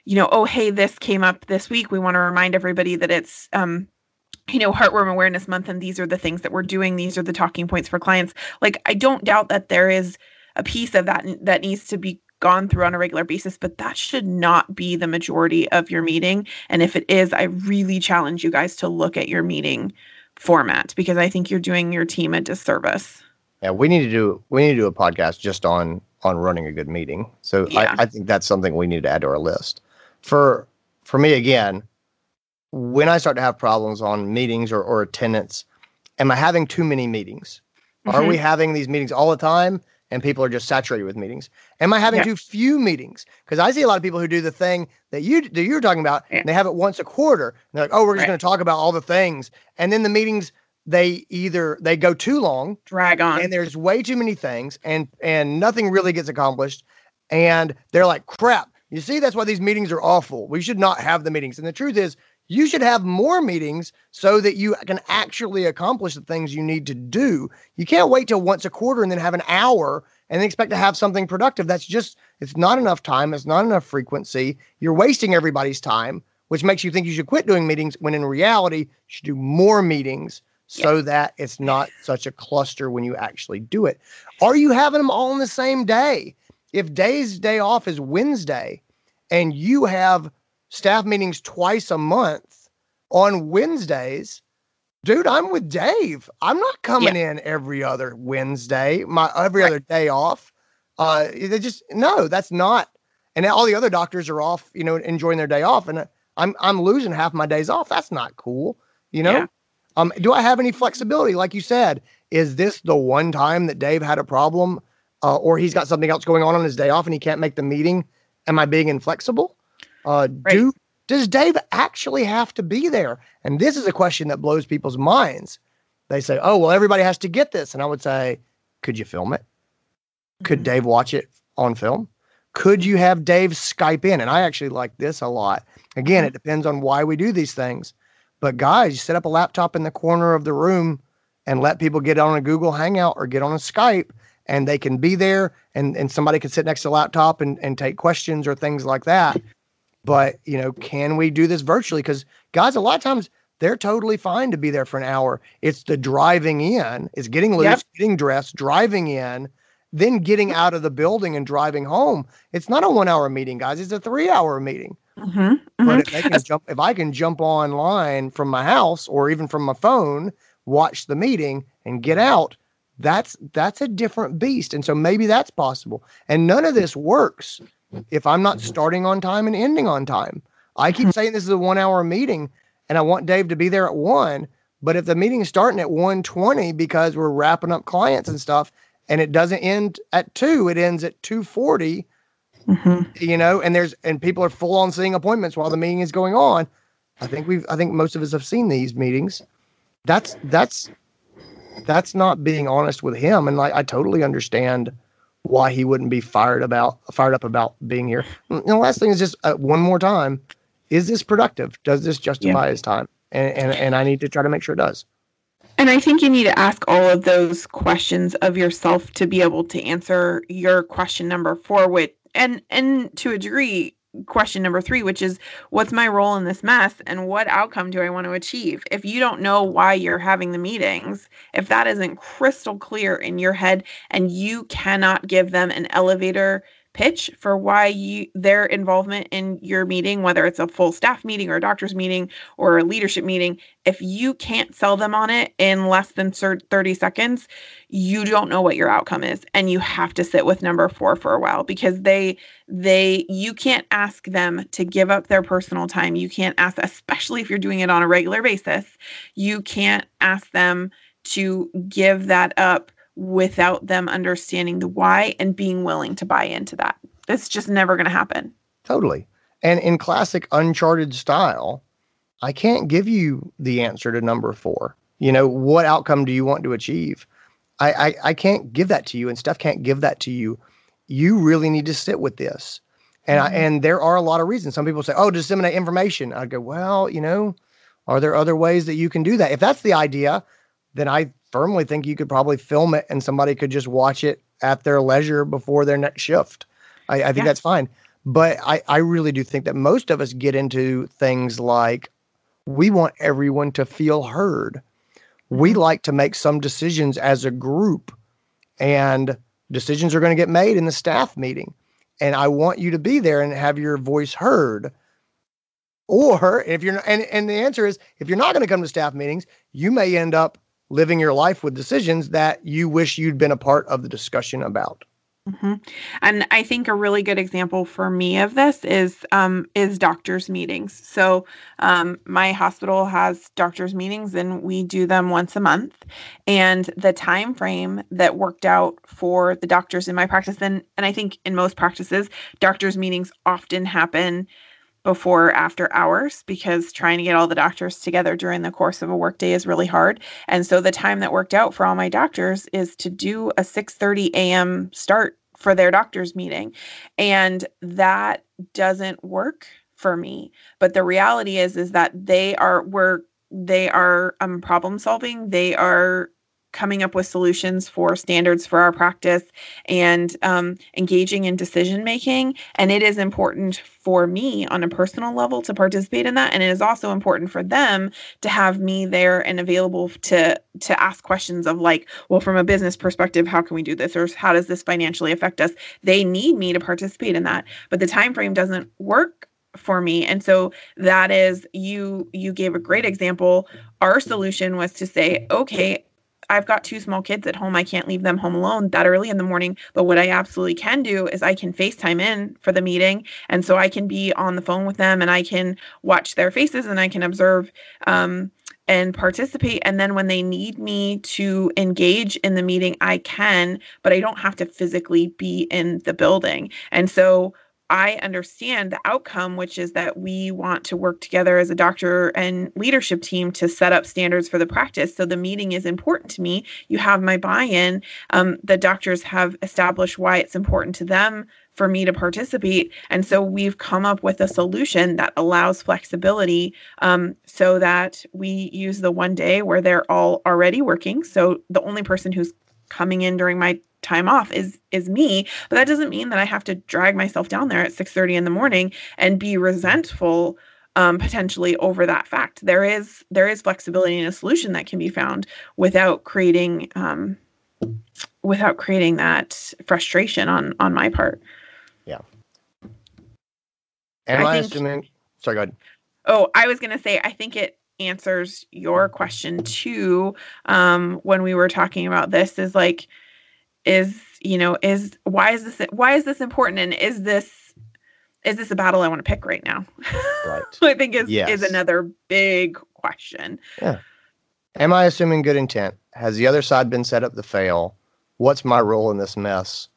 you know, oh, hey, this came up this week. We want to remind everybody that it's um, you know heartworm awareness month and these are the things that we're doing. These are the talking points for clients. Like i don't doubt that there is a piece of that that needs to be gone through on a regular basis but that should not be the majority of your meeting. And if it is i really challenge you guys to look at your meeting format because i think you're doing your team a disservice. Yeah we need to do we need to do a podcast just on on running a good meeting. So Yeah. I, I think that's something we need to add to our list. For for me again when I start to have problems on meetings or, or attendance, am I having too many meetings? Are Mhm. we having these meetings all the time and people are just saturated with meetings? Am I having Yeah. too few meetings? Because I see a lot of people who do the thing that you that you're talking about, Yeah. and they have it once a quarter. And they're like, oh, we're just Right. going to talk about all the things. And then the meetings, they either they go too long drag on and there's way too many things and and nothing really gets accomplished and they're like crap you see that's why these meetings are awful we should not have the meetings and the truth is you should have more meetings so that you can actually accomplish the things you need to do. You can't wait till once a quarter and then have an hour and then expect to have something productive. That's just it's not enough time. It's not enough frequency. You're wasting everybody's time which makes you think you should quit doing meetings when in reality you should do more meetings so that it's not such a cluster when you actually do it. Are you having them all on the same day? If day's day off is Wednesday and you have staff meetings twice a month on Wednesdays, dude, I'm with Dave. I'm not coming in every other Wednesday, my every Right. other day off. Uh, they just no, that's not. And all the other doctors are off, you know, enjoying their day off, and I'm I'm losing half my days off. That's not cool, you know. Yeah. Um, do I have any flexibility? Like you said, is this the one time that Dave had a problem, uh, or he's got something else going on on his day off and he can't make the meeting? Am I being inflexible? Uh, Do does Dave actually have to be there? And this is a question that blows people's minds. They say, "Oh, well, everybody has to get this," and I would say, "Could you film it? Could Mhm. Dave watch it on film? Could you have Dave Skype in?" And I actually like this a lot. Again, it depends on why we do these things. But guys, you set up a laptop in the corner of the room and let people get on a Google Hangout or get on a Skype and they can be there and, and somebody can sit next to the laptop and, and take questions or things like that. But, you know, can we do this virtually? Because guys, a lot of times they're totally fine to be there for an hour. It's the driving in, it's getting loose, Yep. getting dressed, driving in, then getting out of the building and driving home. It's not a one hour meeting, guys. It's a three hour meeting. Mhm, But mhm. if they can jump, if I can jump online from my house or even from my phone, watch the meeting and get out, that's that's a different beast. And so maybe that's possible. And none of this works if I'm not starting on time and ending on time. I keep saying this is a one hour meeting and I want Dave to be there at one. But if the meeting is starting at 120 because we're wrapping up clients and stuff, and it doesn't end at two, it ends at 240 Mhm. you know, and there's and people are full on seeing appointments while the meeting is going on. I think we've I think most of us have seen these meetings. That's that's that's not being honest with him. And like I totally understand why he wouldn't be fired about fired up about being here. And the last thing is just uh, one more time: is this productive? Does this justify his time? And, and and I need to try to make sure it does. And I think you need to ask all of those questions of yourself to be able to answer your question number four, With and and to a degree, question number three, which is what's my role in this mess and what outcome do I want to achieve? If you don't know why you're having the meetings, if that isn't crystal clear in your head and you cannot give them an elevator pitch for why you their involvement in your meeting whether it's a full staff meeting or a doctor's meeting or a leadership meeting if you can't sell them on it in less than 30 seconds you don't know what your outcome is and you have to sit with number 4 for a while because they they you can't ask them to give up their personal time. You can't ask especially if you're doing it on a regular basis you can't ask them to give that up without them understanding the why and being willing to buy into that. It's just never going to happen. Totally. And in classic Uncharted style, I can't give you the answer to number four. You know, what outcome do you want to achieve? I, I, I can't give that to you, and Steph can't give that to you. You really need to sit with this. And mm-hmm. I, and there are a lot of reasons. Some people say, "Oh, disseminate information." I go, "Well, you know, are there other ways that you can do that?" If that's the idea, then I firmly think you could probably film it and somebody could just watch it at their leisure before their next shift. I, I think yeah. that's fine. But I, I really do think that most of us get into things like we want everyone to feel heard. We mm-hmm. like to make some decisions as a group, and decisions are going to get made in the staff meeting. And I want you to be there and have your voice heard. Or if you're and, and the answer is if you're not going to come to staff meetings, you may end up living your life with decisions that you wish you'd been a part of the discussion about. Mm-hmm. And I think a really good example for me of this is um, is doctors' meetings. So um, my hospital has doctors' meetings, and we do them once a month. And the time frame that worked out for the doctors in my practice, and and I think in most practices, doctors' meetings often happen before or after hours because trying to get all the doctors together during the course of a workday is really hard. And so the time that worked out for all my doctors is to do a 6:30 a.m. start for their doctors meeting. And that doesn't work for me. But the reality is is that they are we're they are um, problem solving. They are coming up with solutions for standards for our practice and um, engaging in decision making. And it is important for me on a personal level to participate in that. And it is also important for them to have me there and available to to ask questions of like, well, from a business perspective, how can we do this? Or how does this financially affect us? They need me to participate in that. But the time frame doesn't work for me and so that is you you gave a great example our solution was to say okay I've got two small kids at home. I can't leave them home alone that early in the morning. But what I absolutely can do is I can FaceTime in for the meeting. And so I can be on the phone with them and I can watch their faces and I can observe um, and participate. And then when they need me to engage in the meeting, I can, but I don't have to physically be in the building. And so I understand the outcome, which is that we want to work together as a doctor and leadership team to set up standards for the practice. So the meeting is important to me. You have my buy in. Um, the doctors have established why it's important to them for me to participate. And so we've come up with a solution that allows flexibility um, so that we use the one day where they're all already working. So the only person who's coming in during my time off is is me but that doesn't mean that i have to drag myself down there at 6:30 in the morning and be resentful um, potentially over that fact. There is there is flexibility and a solution that can be found without creating um, without creating that frustration on on my part. Yeah. And I think, and then sorry go ahead. Oh i was going to say i think it answers your question too um, when we were talking about this is like is you know is why is this why is this important and is this is this a battle I want to pick right now? Right. I think is yes. is another big question. Yeah. Am I assuming good intent? Has the other side been set up to fail? What's my role in this mess?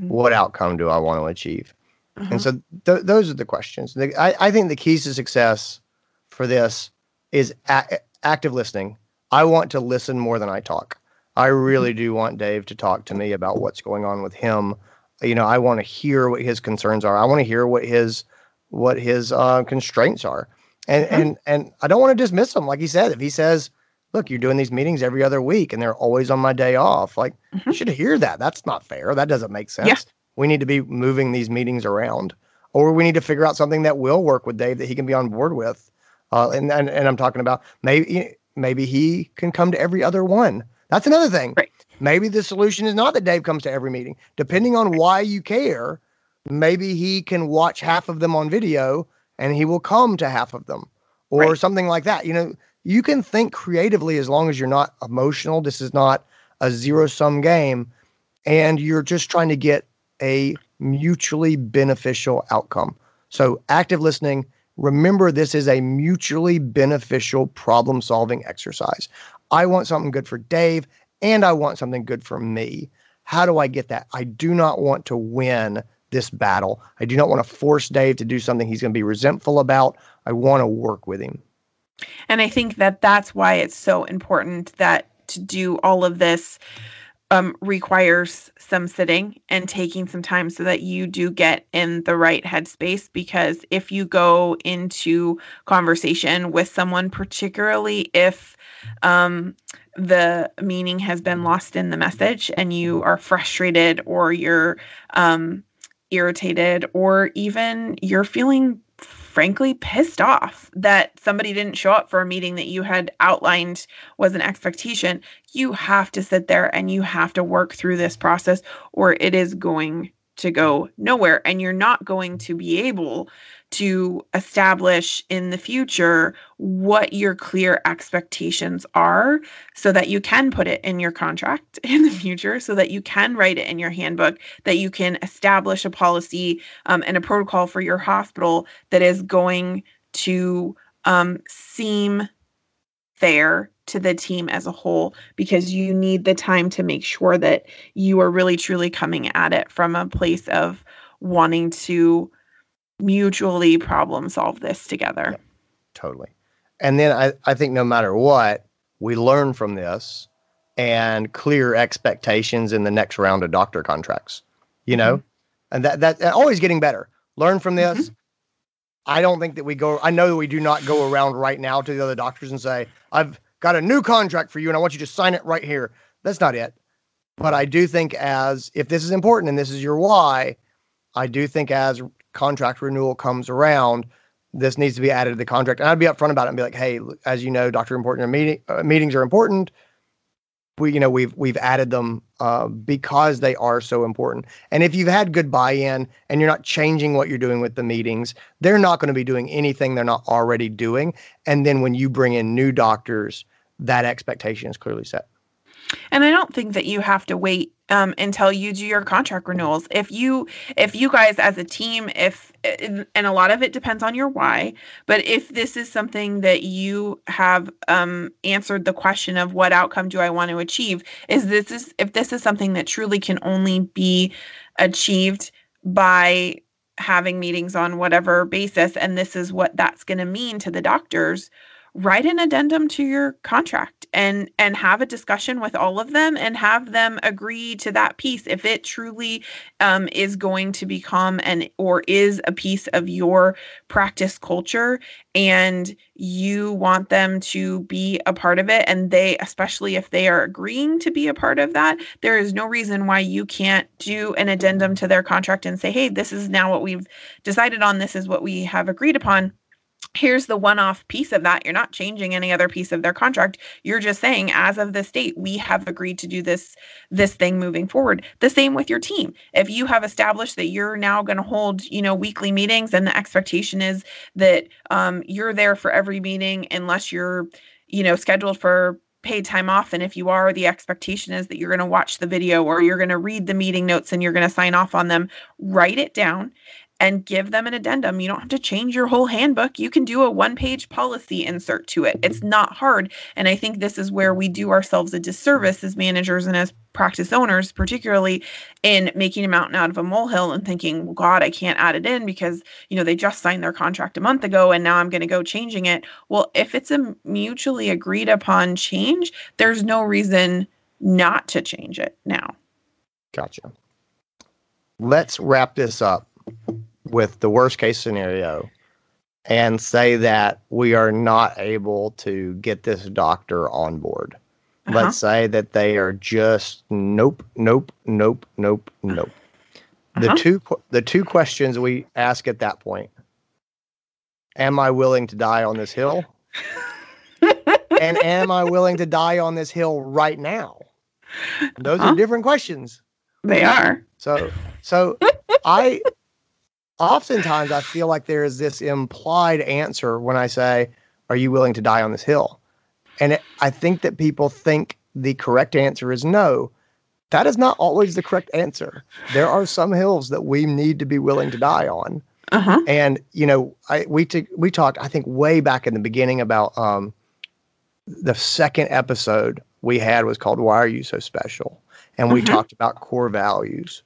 Mm-hmm. What outcome do I want to achieve? Mm-hmm. And so th- those are the questions. The, I, I think the keys to success for this is a- active listening. I want to listen more than I talk. I really do want Dave to talk to me about what's going on with him. You know, I want to hear what his concerns are. I want to hear what his what his uh, constraints are, and mm-hmm. and and I don't want to dismiss him. Like he said, if he says look, you're doing these meetings every other week and they're always on my day off. Like, Mhm. you should hear that. That's not fair. That doesn't make sense. Yeah. We need to be moving these meetings around, or we need to figure out something that will work with Dave that he can be on board with. Uh, and, and and I'm talking about maybe maybe he can come to every other one. That's another thing. Right. Maybe the solution is not that Dave comes to every meeting. Depending on why you care, maybe he can watch half of them on video and he will come to half of them or Right. something like that. You know, you can think creatively as long as you're not emotional. This is not a zero sum game and you're just trying to get a mutually beneficial outcome. So, active listening, remember this is a mutually beneficial problem solving exercise. I want something good for Dave and I want something good for me. How do I get that? I do not want to win this battle. I do not want to force Dave to do something he's going to be resentful about. I want to work with him. And I think that that's why it's so important that to do all of this um, requires some sitting and taking some time so that you do get in the right headspace. Because if you go into conversation with someone, particularly if um, the meaning has been lost in the message and you are frustrated or you're um, irritated or even you're feeling frankly pissed off that somebody didn't show up for a meeting that you had outlined was an expectation, you have to sit there and you have to work through this process or it is going to go nowhere and you're not going to be able to establish in the future what your clear expectations are so that you can put it in your contract in the future so that you can write it in your handbook that you can establish a policy um, and a protocol for your hospital that is going to um, seem fair to the team as a whole because you need the time to make sure that you are really truly coming at it from a place of wanting to mutually problem solve this together. Totally. And then I, I think no matter what, we learn from this and clear expectations in the next round of doctor contracts. You know? Mm-hmm. And that that and always getting better. Learn from this. Mm-hmm. I don't think that we go I know that we do not go around right now to the other doctors and say, I've got a new contract for you and I want you to sign it right here. That's not it. But I do think as if this is important and this is your why, I do think as contract renewal comes around, this needs to be added to the contract. And I'd be upfront about it and be like, hey, as you know, doctor important meeting uh, meetings are important. We, you know, we've we've added them uh, because they are so important. And if you've had good buy-in and you're not changing what you're doing with the meetings, they're not going to be doing anything they're not already doing. And then when you bring in new doctors, that expectation is clearly set. And I don't think that you have to wait um, until you do your contract renewals. If you, if you guys as a team, if and a lot of it depends on your why, but if this is something that you have um, answered the question of what outcome do I want to achieve, is this is if this is something that truly can only be achieved by having meetings on whatever basis, and this is what that's going to mean to the doctors write an addendum to your contract and and have a discussion with all of them and have them agree to that piece if it truly um, is going to become an or is a piece of your practice culture and you want them to be a part of it. And they especially if they are agreeing to be a part of that there is no reason why you can't do an addendum to their contract and say hey this is now what we've decided on. This is what we have agreed upon here's the one off piece of that. You're not changing any other piece of their contract. You're just saying, as of this date, we have agreed to do this this thing moving forward. The same with your team. If you have established that you're now going to hold, you know, weekly meetings, and the expectation is that um, you're there for every meeting, unless you're, you know, scheduled for paid time off and if you are the expectation is that you're going to watch the video or you're going to read the meeting notes and you're going to sign off on them write it down and give them an addendum. You don't have to change your whole handbook. You can do a one page policy insert to it. It's not hard. And I think this is where we do ourselves a disservice as managers and as practice owners, particularly in making a mountain out of a molehill and thinking, well, God, I can't add it in because, you know, they just signed their contract a month ago and now I'm going to go changing it. Well, if it's a mutually agreed upon change, there's no reason not to change it now. Gotcha. Let's wrap this up with the worst case scenario. and say that we are not able to get this doctor on board. Uh-huh. Let's say that they are just nope, nope, nope, nope, nope. The Uh-huh. two the two questions we ask at that point: Am I willing to die on this hill? and am I willing to die on this hill right now? Those Uh-huh. are different questions. They are. So, so I oftentimes I feel like there is this implied answer when I say, "Are you willing to die on this hill?" And it, I think that people think the correct answer is no. That is not always the correct answer. There are some hills that we need to be willing to die on. Uh huh. And you know, I we t- we talked I think way back in the beginning about um the second episode we had was called Why Are You So Special? And we Mhm. talked about core values.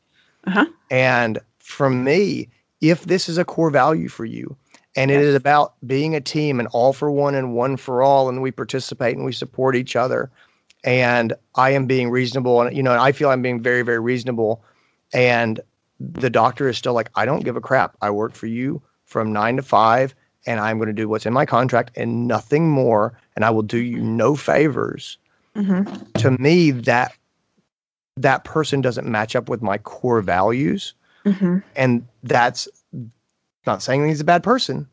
Uh-huh. And for me, if this is a core value for you and it is about being a team and all for one and one for all and we participate and we support each other and I am being reasonable and you know, I feel I'm being very very reasonable and the doctor is still like, I don't give a crap. I work for you from nine to five, and I'm going to do what's in my contract and nothing more. And I will do you no favors. hmm To me, that that person doesn't match up with my core values, hmm and that's not saying he's a bad person.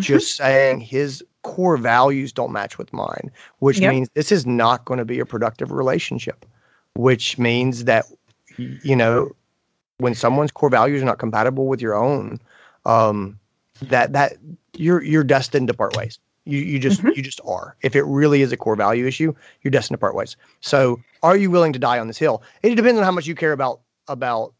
Just saying his core values don't match with mine, which Yep. means this is not going to be a productive relationship. Which means that you know when someone's core values are not compatible with your own, um, that that you're you're destined to part ways. You you just Mhm. you just are. If it really is a core value issue, you're destined to part ways. So, are you willing to die on this hill? It depends on how much you care about about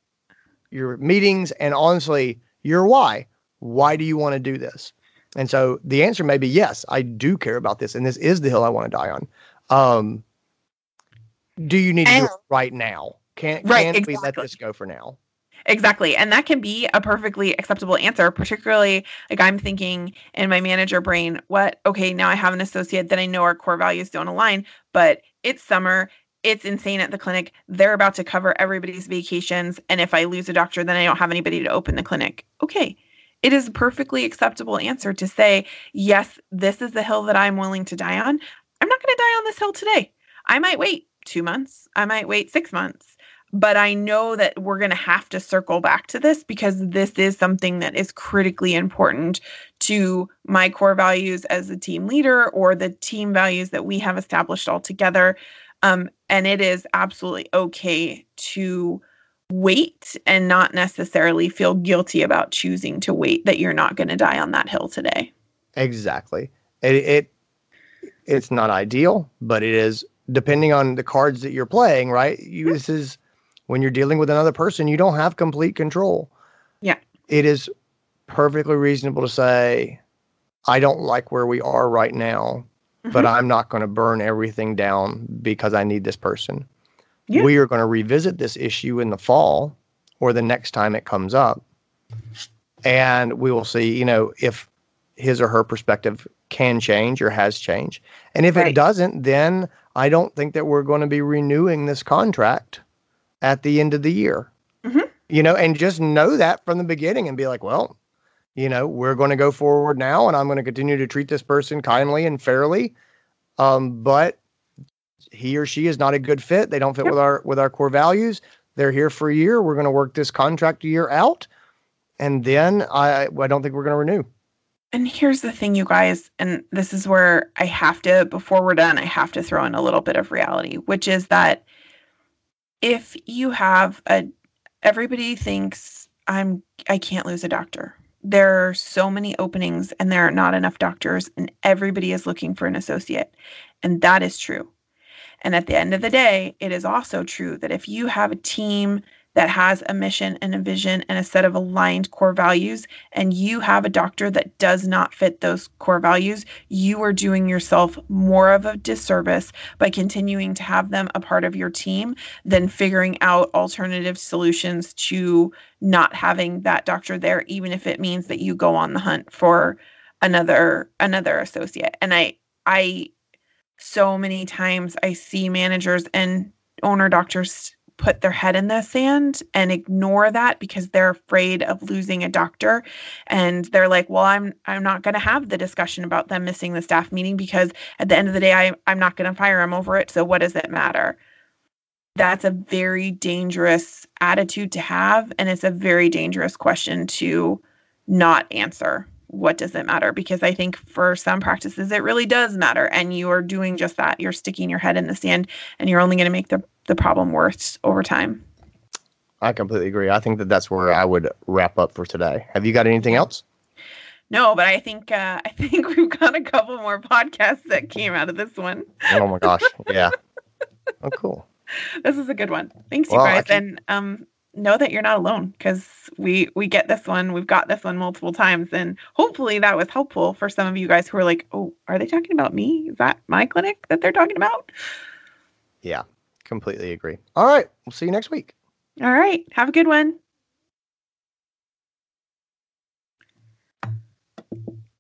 your meetings and honestly your why. Why do you want to do this? And so the answer may be yes, I do care about this, and this is the hill I want to die on. Um, do you need to do it right now? Can Right, can we let this go for now? Exactly. And that can be a perfectly acceptable answer, particularly like I'm thinking in my manager brain, what, okay, now I have an associate that I know our core values don't align, but it's summer. It's insane at the clinic. They're about to cover everybody's vacations. And if I lose a doctor, then I don't have anybody to open the clinic. Okay. It is a perfectly acceptable answer to say, yes, this is the hill that I'm willing to die on. I'm not going to die on this hill today. I might wait two months. I might wait six months but I know that we're going to have to circle back to this because this is something that is critically important to my core values as a team leader or the team values that we have established all together. Um, and it is absolutely okay to wait and not necessarily feel guilty about choosing to wait that you're not going to die on that hill today. Exactly. It, it it's not ideal, but it is depending on the cards that you're playing, right? You this is when you're dealing with another person, you don't have complete control. Yeah. It is perfectly reasonable to say, I don't like where we are right now, but Mhm. I'm not going to burn everything down because I need this person. Yeah. We are going to revisit this issue in the fall or the next time it comes up. And we will see, you know, if his or her perspective can change or has changed. And if it doesn't, then I don't think that we're going to be renewing this contract at the end of the year. Mhm. You know, and just know that from the beginning and be like, well, you know, we're going to go forward now and I'm going to continue to treat this person kindly and fairly. Um, but he or she is not a good fit. They don't fit Yep. with our with our core values. They're here for a year. We're going to work this contract a year out. And then I I don't think we're going to renew. And here's the thing, you guys, and this is where I have to, before we're done, I have to throw in a little bit of reality, which is that if you have a, everybody thinks I'm, I can't lose a doctor. There are so many openings and there are not enough doctors, and everybody is looking for an associate. And that is true. And at the end of the day, it is also true that if you have a team that has a mission and a vision and a set of aligned core values, and you have a doctor that does not fit those core values, you are doing yourself more of a disservice by continuing to have them a part of your team than figuring out alternative solutions to not having that doctor there even if it means that you go on the hunt for another another associate. And I I so many times I see managers and owner doctors put their head in the sand and ignore that because they're afraid of losing a doctor. And they're like well i'm i'm not going to have the discussion about them missing the staff meeting because at the end of the day I, i'm not going to fire them over it. So what does it matter? That's a very dangerous attitude to have and it's a very dangerous question to not answer what does it matter because i think for some practices it really does matter and you are doing just that you're sticking your head in the sand and you're only going to make the, the problem worse over time I completely agree. I think that that's where I would wrap up for today. Have you got anything else? no but i think uh, i think we've got a couple more podcasts that came out of this one Oh my gosh. Yeah. Oh, cool. this is a good one thanks you Well, I guys can- and um know that you're not alone because we we get this one we've got this one multiple times and hopefully that was helpful for some of you guys who are like oh are they talking about me is that my clinic that they're talking about Yeah. Completely agree. All right. We'll see you next week. all right have a good one